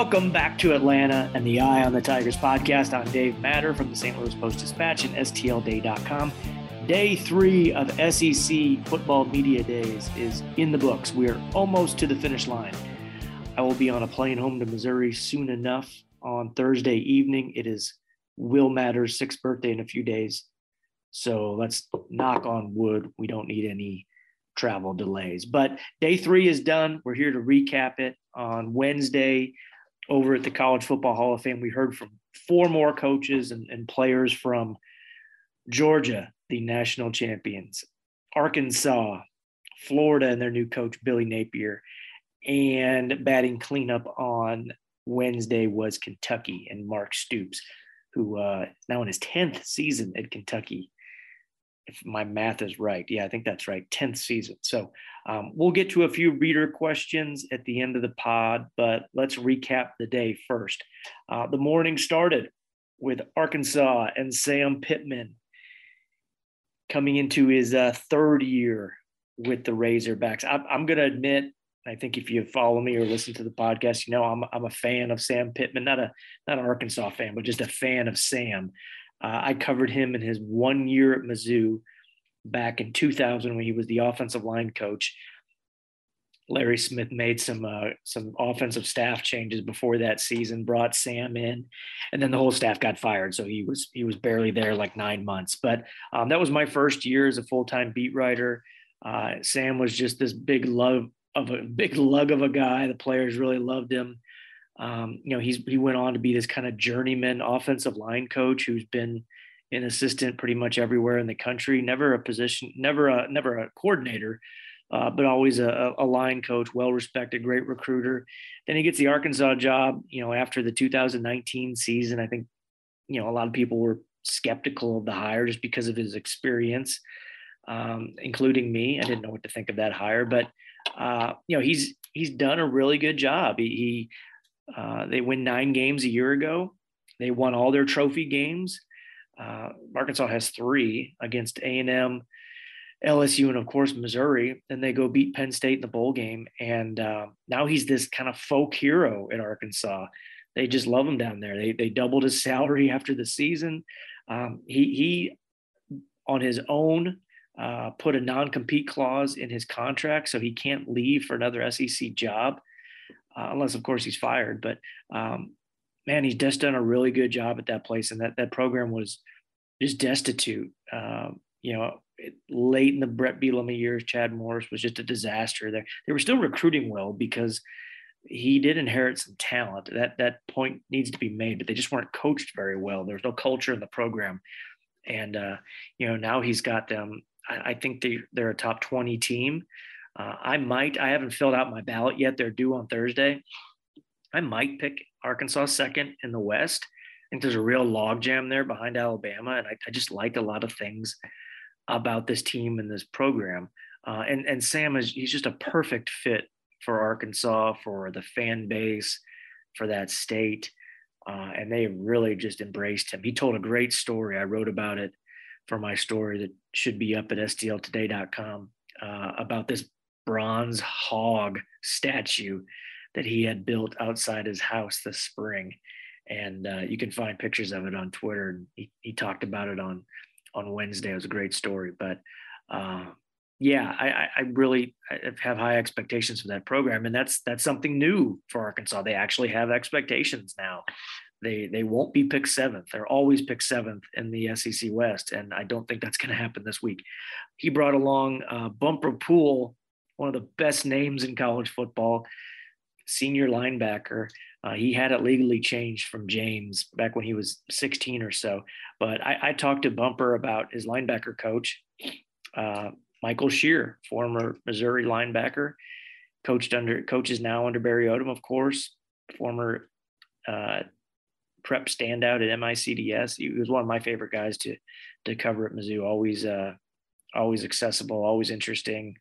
Welcome back to Atlanta and the Eye on the Tigers podcast. I'm Dave Matter from the St. Louis Post Dispatch and STLtoday.com. Day three of SEC football media days is in the books. We are almost to the finish line. I will be on a plane home to Missouri soon enough on Thursday evening. It is Will Matter's sixth birthday in a few days. So let's knock on wood. We don't need any travel delays. But day three is done. We're here to recap it on Wednesday over at the College Football Hall of Fame. We heard from four more coaches and, and players from Georgia, the national champions, Arkansas, Florida, and their new coach, Billy Napier. And batting cleanup on Wednesday was Kentucky and Mark Stoops, who uh, now in his 10th season at Kentucky if my math is right. Yeah, I think that's right. 10th season. So um, we'll get to a few reader questions at the end of the pod, but let's recap the day first. Uh, the morning started with Arkansas and Sam Pittman coming into his uh, third year with the Razorbacks. I, I'm going to admit, I think if you follow me or listen to the podcast, you know I'm I'm a fan of Sam Pittman, not a not an Arkansas fan, but just a fan of Sam. Uh, I covered him in his one year at Mizzou back in 2000 when he was the offensive line coach. Larry Smith made some uh, some offensive staff changes before that season, brought Sam in, and then the whole staff got fired. So he was he was barely there like nine months. But um, that was my first year as a full time beat writer. Uh, Sam was just this big love of a big lug of a guy. The players really loved him. Um, you know, he's he went on to be this kind of journeyman offensive line coach who's been an assistant pretty much everywhere in the country. Never a position, never a never a coordinator, uh, but always a, a line coach, well respected, great recruiter. Then he gets the Arkansas job. You know, after the 2019 season, I think you know a lot of people were skeptical of the hire just because of his experience, um, including me. I didn't know what to think of that hire, but uh, you know he's he's done a really good job. He, he uh, they win nine games a year ago. They won all their trophy games. Uh, Arkansas has three against A&M, LSU, and of course Missouri. Then they go beat Penn State in the bowl game, and uh, now he's this kind of folk hero at Arkansas. They just love him down there. They they doubled his salary after the season. Um, he he on his own uh, put a non-compete clause in his contract, so he can't leave for another SEC job uh, unless of course he's fired. But um, man, he's just done a really good job at that place, and that that program was just destitute. Um, you know, it, late in the Bret Bielema years, Chad Morris was just a disaster. They they were still recruiting well because he did inherit some talent. That that point needs to be made, but they just weren't coached very well. There was no culture in the program, and uh, you know now he's got them. I, I think they they're a top twenty team. Uh, I might. I haven't filled out my ballot yet. They're due on Thursday. I might pick Arkansas second in the West. I think there's a real logjam there behind Alabama, and I, I, just like a lot of things about this team and this program. Uh, and and Sam is he's just a perfect fit for Arkansas, for the fan base, for that state, uh, and they really just embraced him. He told a great story. I wrote about it for my story that should be up at stltoday.com uh, about this bronze hog statue that he had built outside his house this spring. And uh, you can find pictures of it on Twitter. He, he talked about it on on Wednesday. It was a great story. But uh, yeah, I, I really have high expectations for that program, and that's that's something new for Arkansas. They actually have expectations now. They they won't be picked seventh. They're always picked seventh in the SEC West, and I don't think that's going to happen this week. He brought along uh, Bumper Pool, one of the best names in college football senior linebacker. Uh, he had it legally changed from James back when he was 16 or so. But I, I talked to Bumper about his linebacker coach, uh, Michael Scherer, former Missouri linebacker, coached under coaches now under Barry Odom, of course, former uh, prep standout at MICDS. He was one of my favorite guys to to cover at Mizzou. Always uh, always accessible, always interesting,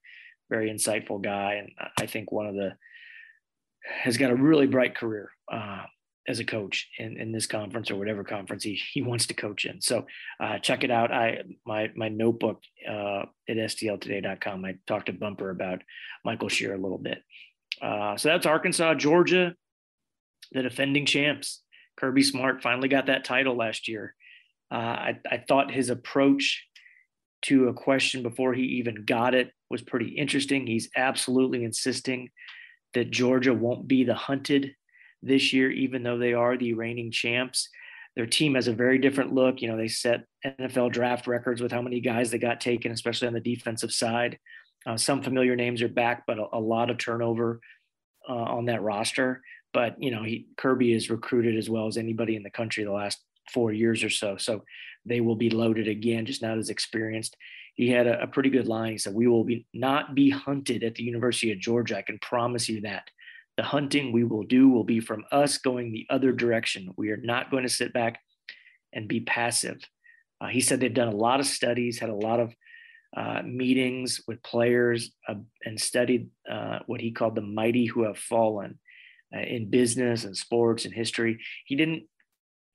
very insightful guy, and I think one of the has got a really bright career uh, as a coach in, in this conference or whatever conference he, he wants to coach in. So uh, check it out. I my my notebook uh, at stltoday.com. I talked to Bumper about Michael Scherer a little bit. Uh, so that's Arkansas, Georgia. the defending champs. Kirby Smart finally got that title last year. Uh, I, I thought his approach to a question before he even got it was pretty interesting. He's absolutely insisting that Georgia won't be the hunted this year, even though they are the reigning champs. Their team has a very different look. You know, they set NFL draft records with how many guys they got taken, especially on the defensive side. Uh, some familiar names are back, but a, a lot of turnover uh, on that roster. But you know, he Kirby is recruited as well as anybody in the country the last four years or so. So they will be loaded again, just not as experienced. He had a, a pretty good line. He said, "We will be not be hunted at the University of Georgia. I can promise you that." The hunting we will do will be from us going the other direction. We are not going to sit back and be passive. Uh, he said they've done a lot of studies, had a lot of uh, meetings with players, uh, and studied uh, what he called the mighty who have fallen uh, in business and sports and history. He didn't,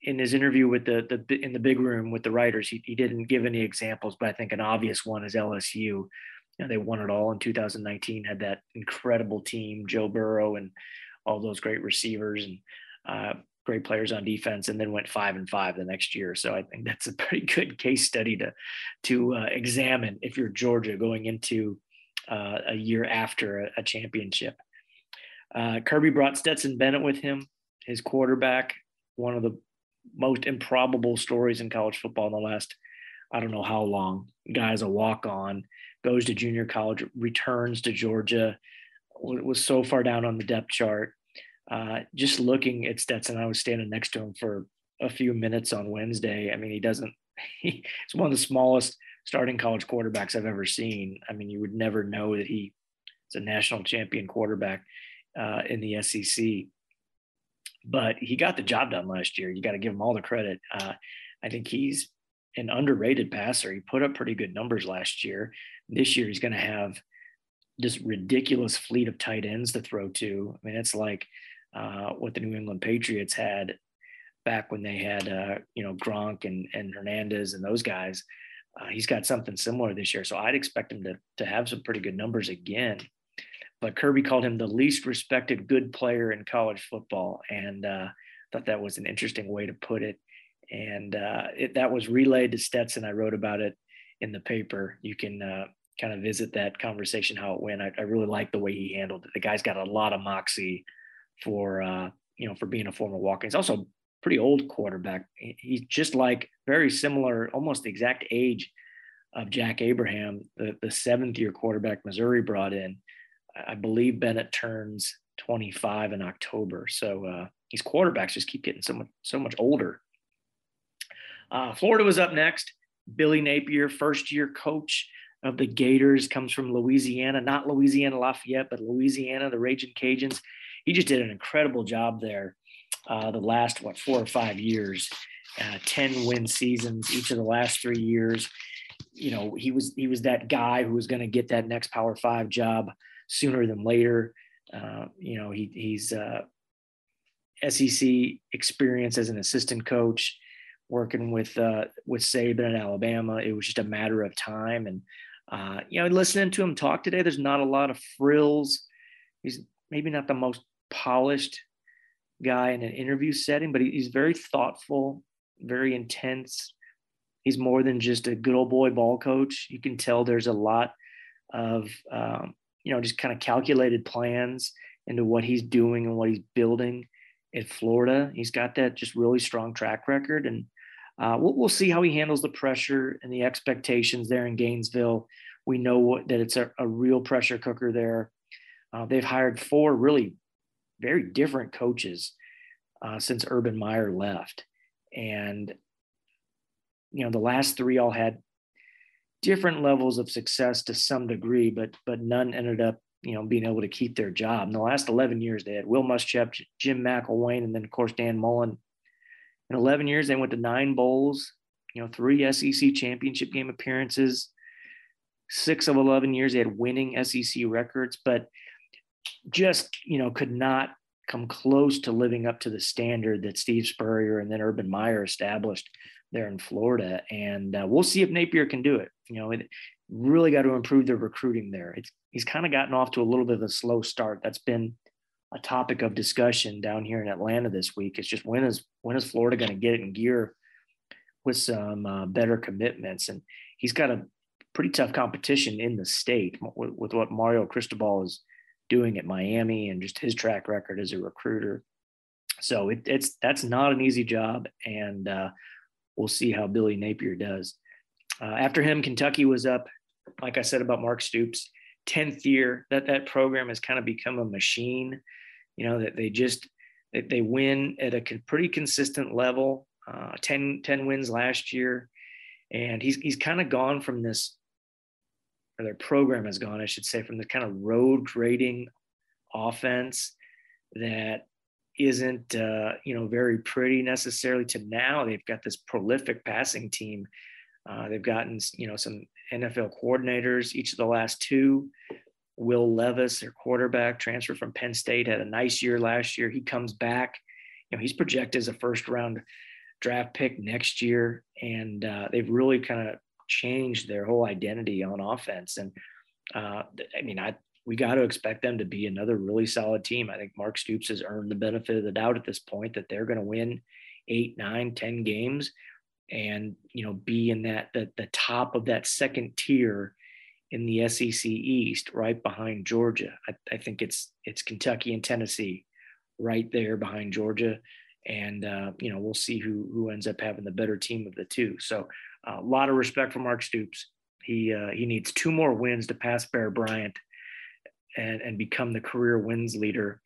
in his interview with the the in the big room with the writers, he, he didn't give any examples, but I think an obvious one is LSU you know, they won it all in 2019, had that incredible team, Joe Burrow and all those great receivers and uh, great players on defense, and then went five and five the next year. So I think that's a pretty good case study to to uh, examine if you're Georgia going into uh, a year after a, a championship. Uh, Kirby brought Stetson Bennett with him, his quarterback, one of the most improbable stories in college football in the last I don't know how long. Guy's a walk on goes to junior college, returns to Georgia, was so far down on the depth chart. Uh, just looking at Stetson, I was standing next to him for a few minutes on Wednesday. I mean, he doesn't, he's one of the smallest starting college quarterbacks I've ever seen. I mean, you would never know that he is a national champion quarterback uh, in the SEC. But he got the job done last year. You got to give him all the credit. Uh, I think he's an underrated passer. He put up pretty good numbers last year. This year, he's going to have this ridiculous fleet of tight ends to throw to. I mean, it's like uh, what the New England Patriots had back when they had, uh, you know, Gronk and, and Hernandez and those guys. Uh, he's got something similar this year. So I'd expect him to, to have some pretty good numbers again. But Kirby called him the least respected good player in college football. And uh, thought that was an interesting way to put it and uh, it, that was relayed to Stetson. I wrote about it in the paper. You can uh, kind of visit that conversation how it went. I, I, really like the way he handled it. The guy's got a lot of moxie for uh, you know for being a former Walker. He's also pretty old quarterback. He's just like very similar, almost the exact age of Jack Abraham, the, the seventh year quarterback Missouri brought in. I believe Bennett turns 25 in October. So uh, these quarterbacks just keep getting so much so much older. Uh, Florida was up next. Billy Napier, first year coach of the Gators, comes from Louisiana, not Louisiana Lafayette, but Louisiana, the Raging Cajuns. He just did an incredible job there uh, the last, what, four or five years. Uh, 10 win seasons each of the last three years. You know, he was he was that guy who was going to get that next Power Five job sooner than later. Uh, you know, he, he's uh, SEC experience as an assistant coach working with uh, with Saban in Alabama. It was just a matter of time. And uh, you know, listening to him talk today, there's not a lot of frills. He's maybe not the most polished guy in an interview setting, but he's very thoughtful, very intense. He's more than just a good old boy ball coach. You can tell there's a lot of um, you know just kind of calculated plans into what he's doing and what he's building in Florida. He's got that just really strong track record, and uh, we'll, we'll, see how he handles the pressure and the expectations there in Gainesville. We know what, that it's a, a, real pressure cooker there. Uh, they've hired four really very different coaches uh, since Urban Meyer left, and you know the last three all had different levels of success to some degree, but but none ended up you know being able to keep their job. In the last 11 years, they had Will Muschamp, Jim McElwain, and then of course Dan Mullen in 11 years, they went to nine bowls, you know, three SEC championship game appearances. Six of 11 years, they had winning SEC records, but just, you know, could not come close to living up to the standard that Steve Spurrier and then Urban Meyer established there in Florida. And uh, we'll see if Napier can do it. You know, it really got to improve their recruiting there. It's, he's kind of gotten off to a little bit of a slow start. That's been a topic of discussion down here in Atlanta this week. It's just when is when is Florida going to get it in gear with some uh, better commitments? And he's got a pretty tough competition in the state with, with, what Mario Cristobal is doing at Miami and just his track record as a recruiter. So it, it's that's not an easy job, and uh, we'll see how Billy Napier does. Uh, after him, Kentucky was up. Like I said about Mark Stoops, tenth year that that program has kind of become a machine. You know that they just they, they win at a pretty consistent level. Uh, 10, 10 wins last year, and he's he's kind of gone from this or their program has gone, I should say, from the kind of road grading offense that isn't uh, you know very pretty necessarily to now they've got this prolific passing team. Uh, they've gotten you know some NFL coordinators each of the last two. Will Levis, their quarterback, transfer from Penn State, had a nice year last year. He comes back. You know, he's projected as a first round draft pick next year, and uh, they've really kind of changed their whole identity on offense. And uh, I mean, I we got to expect them to be another really solid team. I think Mark Stoops has earned the benefit of the doubt at this point that they're going to win eight, nine, ten games, and you know be in that the, the top of that second tier in the SEC East, right behind Georgia. I, I think it's it's Kentucky and Tennessee, right there behind Georgia, and uh, you know we'll see who who ends up having the better team of the two. So a lot of respect for Mark Stoops. He uh, he needs two more wins to pass Bear Bryant and and become the career wins leader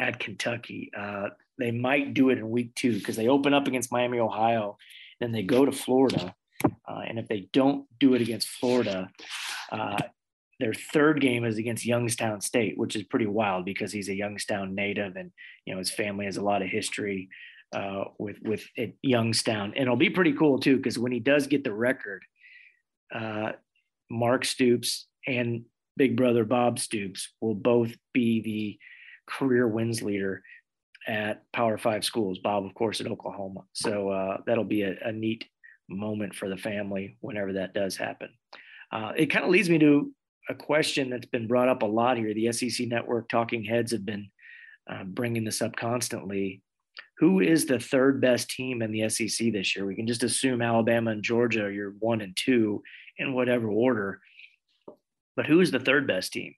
at Kentucky. Uh, they might do it in week two because they open up against Miami, Ohio, then they go to Florida. Uh, and if they don't do it against Florida, uh, their third game is against Youngstown State, which is pretty wild because he's a Youngstown native and you know his family has a lot of history uh, with with Youngstown, and it'll be pretty cool too because when he does get the record, uh, Mark Stoops and big brother Bob Stoops will both be the career wins leader at Power Five schools. Bob, of course, at Oklahoma. So uh, that'll be a, a, neat moment for the family whenever that does happen. Uh, it kind of leads me to a question that's been brought up a lot here. The SEC Network talking heads have been uh, bringing this up constantly who is the third best team in the SEC this year? We can just assume Alabama and Georgia are your one and two in whatever order. But who is the third best team?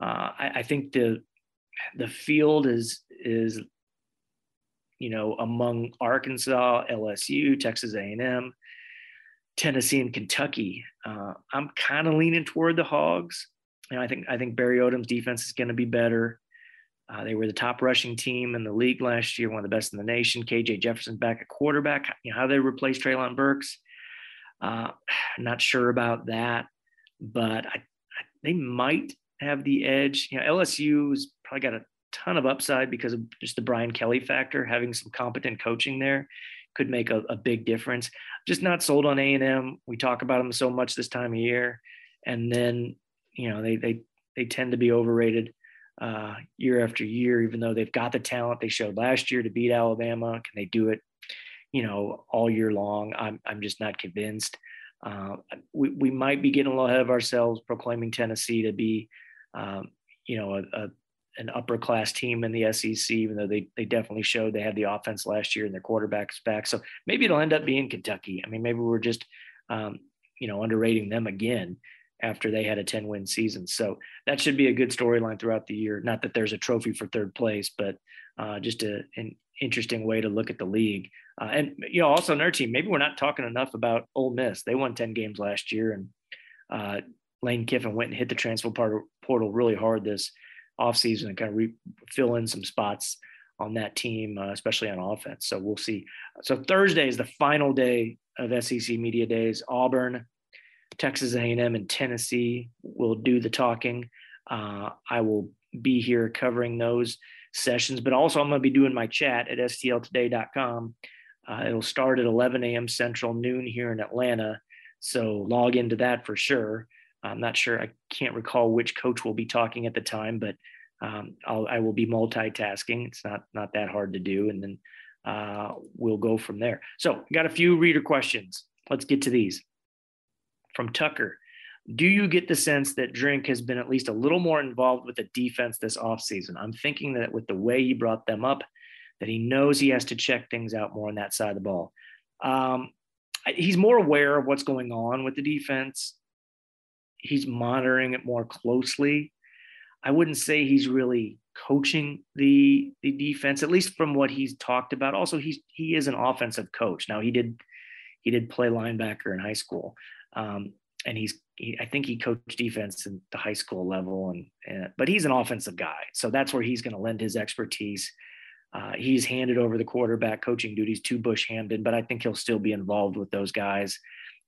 Uh, I, I, think the the field is is you know among Arkansas, LSU, Texas A&M, Tennessee, and Kentucky. Uh, I'm kind of leaning toward the Hogs. And I think I think Barry Odom's defense is going to be better. Uh, they were the top rushing team in the league last year, one of the best in the nation. KJ Jefferson back at quarterback. You know, how they replace Treylon Burks? Uh, not sure about that, but I, I, they might have the edge. You know, LSU's probably got a ton of upside because of just the Brian Kelly factor. Having some competent coaching there could make a, a big difference. Just not sold on A and M. We talk about them so much this time of year, and then you know they they they tend to be overrated uh, year after year, even though they've got the talent they showed last year to beat Alabama. Can they do it, you know, all year long? I'm, I'm just not convinced. Uh, we, we might be getting a little ahead of ourselves, proclaiming Tennessee to be, um, you know, a, a, an upper class team in the SEC, even though they, they definitely showed they had the offense last year and their quarterback's back. So maybe it'll end up being Kentucky. I mean, maybe we're just, um, you know, underrating them again after they had a 10 win season. So that should be a good storyline throughout the year. Not that there's a trophy for third place, but uh, just a, an interesting way to look at the league. Uh, and, you know, also another team, maybe we're not talking enough about Ole Miss. They won 10 games last year and uh, Lane Kiffin went and hit the transfer portal really hard this offseason and kind of re- fill in some spots on that team, uh, especially on offense. So we'll see. So Thursday is the final day of SEC media days. Auburn, Texas A&M and Tennessee will do the talking. Uh, I will be here covering those sessions, but also I'm going to be doing my chat at stltoday.com. Uh, it'll start at 11 a.m. Central, noon here in Atlanta. So log into that for sure. I'm not sure. I can't recall which coach will be talking at the time, but um, I'll, I will be multitasking. It's not not that hard to do, and then uh, we'll go from there. So, got a few reader questions. Let's get to these from Tucker. Do you get the sense that Drink has been at least a little more involved with the defense this offseason? I'm thinking that with the way he brought them up, that he knows he has to check things out more on that side of the ball. Um, he's more aware of what's going on with the defense. He's monitoring it more closely. I wouldn't say he's really coaching the the defense, at least from what he's talked about. Also, he's he is an offensive coach. Now he did he did play linebacker in high school, um, and he's he, I think he coached defense at the high school level, and, and but he's an offensive guy, so that's where he's going to lend his expertise. Uh, he's handed over the quarterback coaching duties to Bush Hamdan, but I think he'll still be involved with those guys.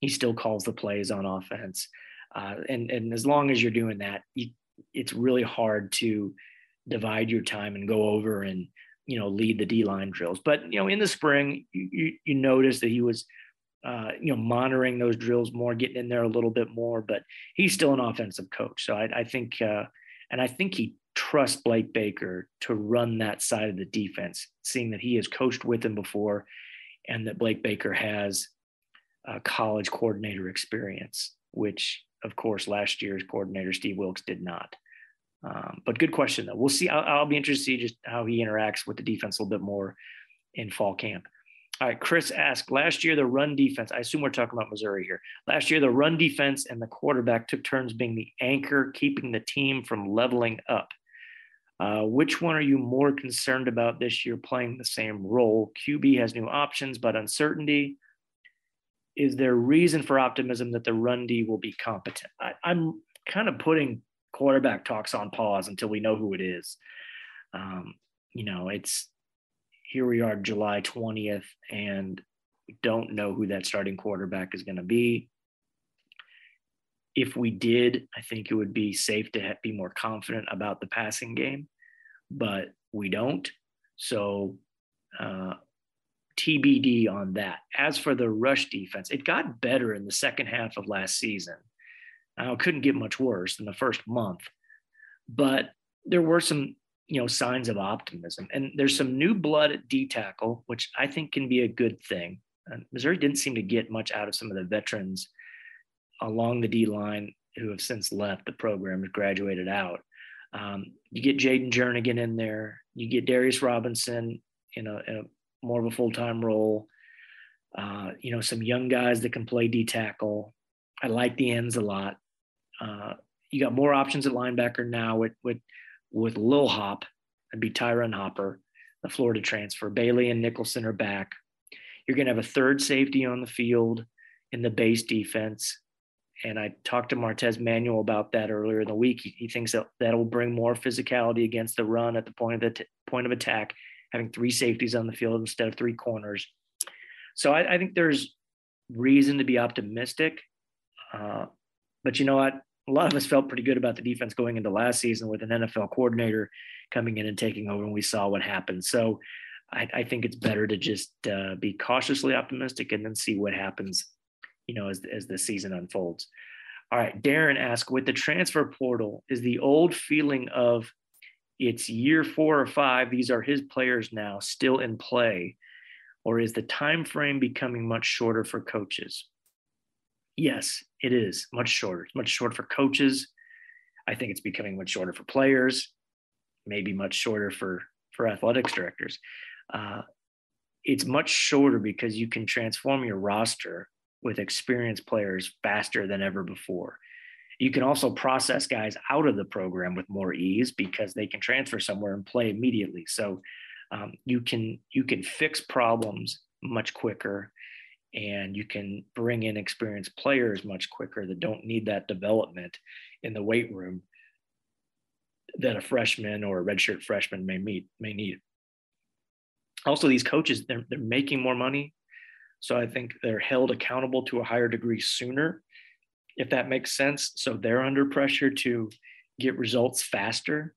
He still calls the plays on offense, uh, and and as long as you're doing that, you, it's really hard to divide your time and go over and you know lead the D line drills. But you know, in the spring, you, you, you notice that he was uh, you know monitoring those drills more, getting in there a little bit more. But he's still an offensive coach, so I, I think, uh, and I think he trusts Blake Baker to run that side of the defense, seeing that he has coached with him before, and that Blake Baker has a college coordinator experience, which of course last year's coordinator Steve Wilks did not. Um, but good question though. We'll see. I'll, I'll, be interested to see just how he interacts with the defense a little bit more in fall camp. All right, Chris asked last year the run defense. I assume we're talking about Missouri here. Last year the run defense and the quarterback took turns being the anchor, keeping the team from leveling up. Uh, which one are you more concerned about this year playing the same role? QB has new options, but uncertainty. Is there reason for optimism that the run D will be competent? I, I'm kind of putting quarterback talks on pause until we know who it is. Um, you know, it's here we are July 20th, and don't know who that starting quarterback is going to be. If we did, I think it would be safe to be more confident about the passing game, but we don't. So, uh, TBD on that. As for the rush defense, it got better in the second half of last season. Now, it couldn't get much worse in the first month, but there were some, you know, signs of optimism. And there's some new blood at D tackle, which I think can be a good thing. And Missouri didn't seem to get much out of some of the veterans along the D line who have since left the program, graduated out. Um, you get Jayden Jernigan in there. You get Darius Robinson in a, in a more of a full time role. Uh, you know, some young guys that can play D tackle. I like the ends a lot. Uh, you got more options at linebacker now with with with Lil Hop and be Ty'Ron Hopper, the Florida transfer. Bailey and Nicholson are back. You're going to have a third safety on the field in the base defense. And I talked to Martez Manuel about that earlier in the week. He, he thinks that that'll bring more physicality against the run at the point of the t- point of attack, having three safeties on the field instead of three corners. So I, I think there's reason to be optimistic. Uh, but you know what? A lot of us felt pretty good about the defense going into last season with an NFL coordinator coming in and taking over, and we saw what happened. So I, I think it's better to just uh, be cautiously optimistic and then see what happens, you know, as, as the season unfolds. All right, Darren asked, with the transfer portal, is the old feeling of it's year four or five, these are his players now, still in play, or is the time frame becoming much shorter for coaches? Yes, it is much shorter. It's much shorter for coaches. I think it's becoming much shorter for players, maybe much shorter for for athletics directors. Uh, it's much shorter because you can transform your roster with experienced players faster than ever before. You can also process guys out of the program with more ease because they can transfer somewhere and play immediately. So um, you can you can fix problems much quicker and you can bring in experienced players much quicker that don't need that development in the weight room that a freshman or a redshirt freshman may meet may need. Also, these coaches they're, they're making more money, so I think they're held accountable to a higher degree sooner, if that makes sense. So they're under pressure to get results faster.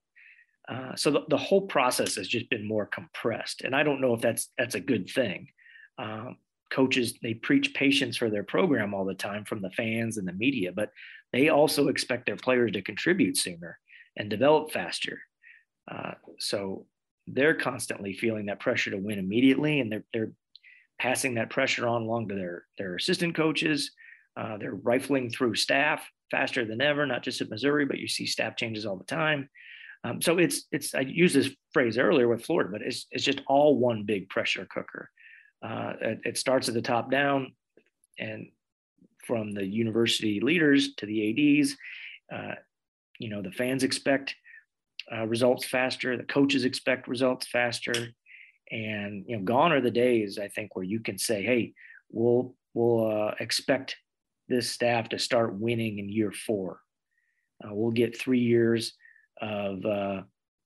Uh, so the, the whole process has just been more compressed, and I don't know if that's that's a good thing. Um, coaches they preach patience for their program all the time from the fans and the media but they also expect their players to contribute sooner and develop faster uh, so they're constantly feeling that pressure to win immediately and they're, they're passing that pressure on along to their, their assistant coaches uh, they're rifling through staff faster than ever, not just at Missouri, but you see staff changes all the time. Um, so it's it's I used this phrase earlier with Florida, but it's it's just all one big pressure cooker. Uh, it, it, starts at the top down, and from the university leaders to the ads, uh, you know the fans expect uh, results faster, the coaches expect results faster, and you know gone are the days I think where you can say, hey, we'll we'll uh, expect this staff to start winning in year four. Uh, we'll get three years of uh,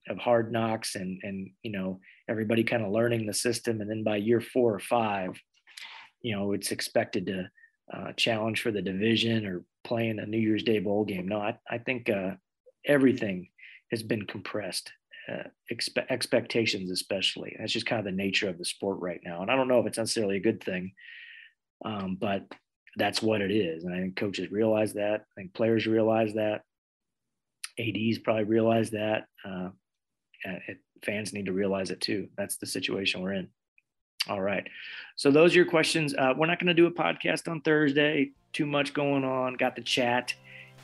of hard knocks and and you know everybody kind of learning the system, and then by year four or five, you know it's expected to uh, challenge for the division or playing a New Year's Day bowl game. No, I I think uh, everything has been compressed. Uh, expe- expectations, especially. That's just kind of the nature of the sport right now. And I don't know if it's necessarily a good thing, um, but that's what it is. And I think coaches realize that. I think players realize that. ADs probably realize that. Uh, it, fans need to realize it too. That's the situation we're in. All right. So those are your questions. Uh, we're not going to do a podcast on Thursday. Too much going on. Got the chat.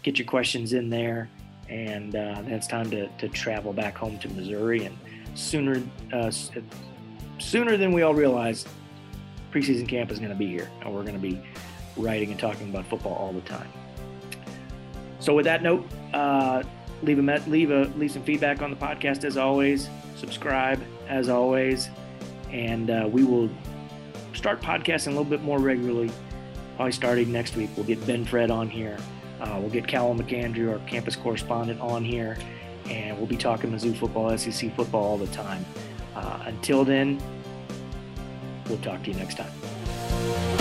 Get your questions in there, and uh, then it's time to, to travel back home to Missouri. And sooner uh, sooner than we all realize, preseason camp is going to be here, and we're going to be writing and talking about football all the time. So with that note, uh, leave a leave a leave some feedback on the podcast as always. Subscribe as always, and uh, we will start podcasting a little bit more regularly. Probably starting next week. We'll get Ben Fred on here. Uh, we'll get Callum McAndrew, our campus correspondent, on here, and we'll be talking Mizzou football, SEC football all the time. Uh, until then, we'll talk to you next time.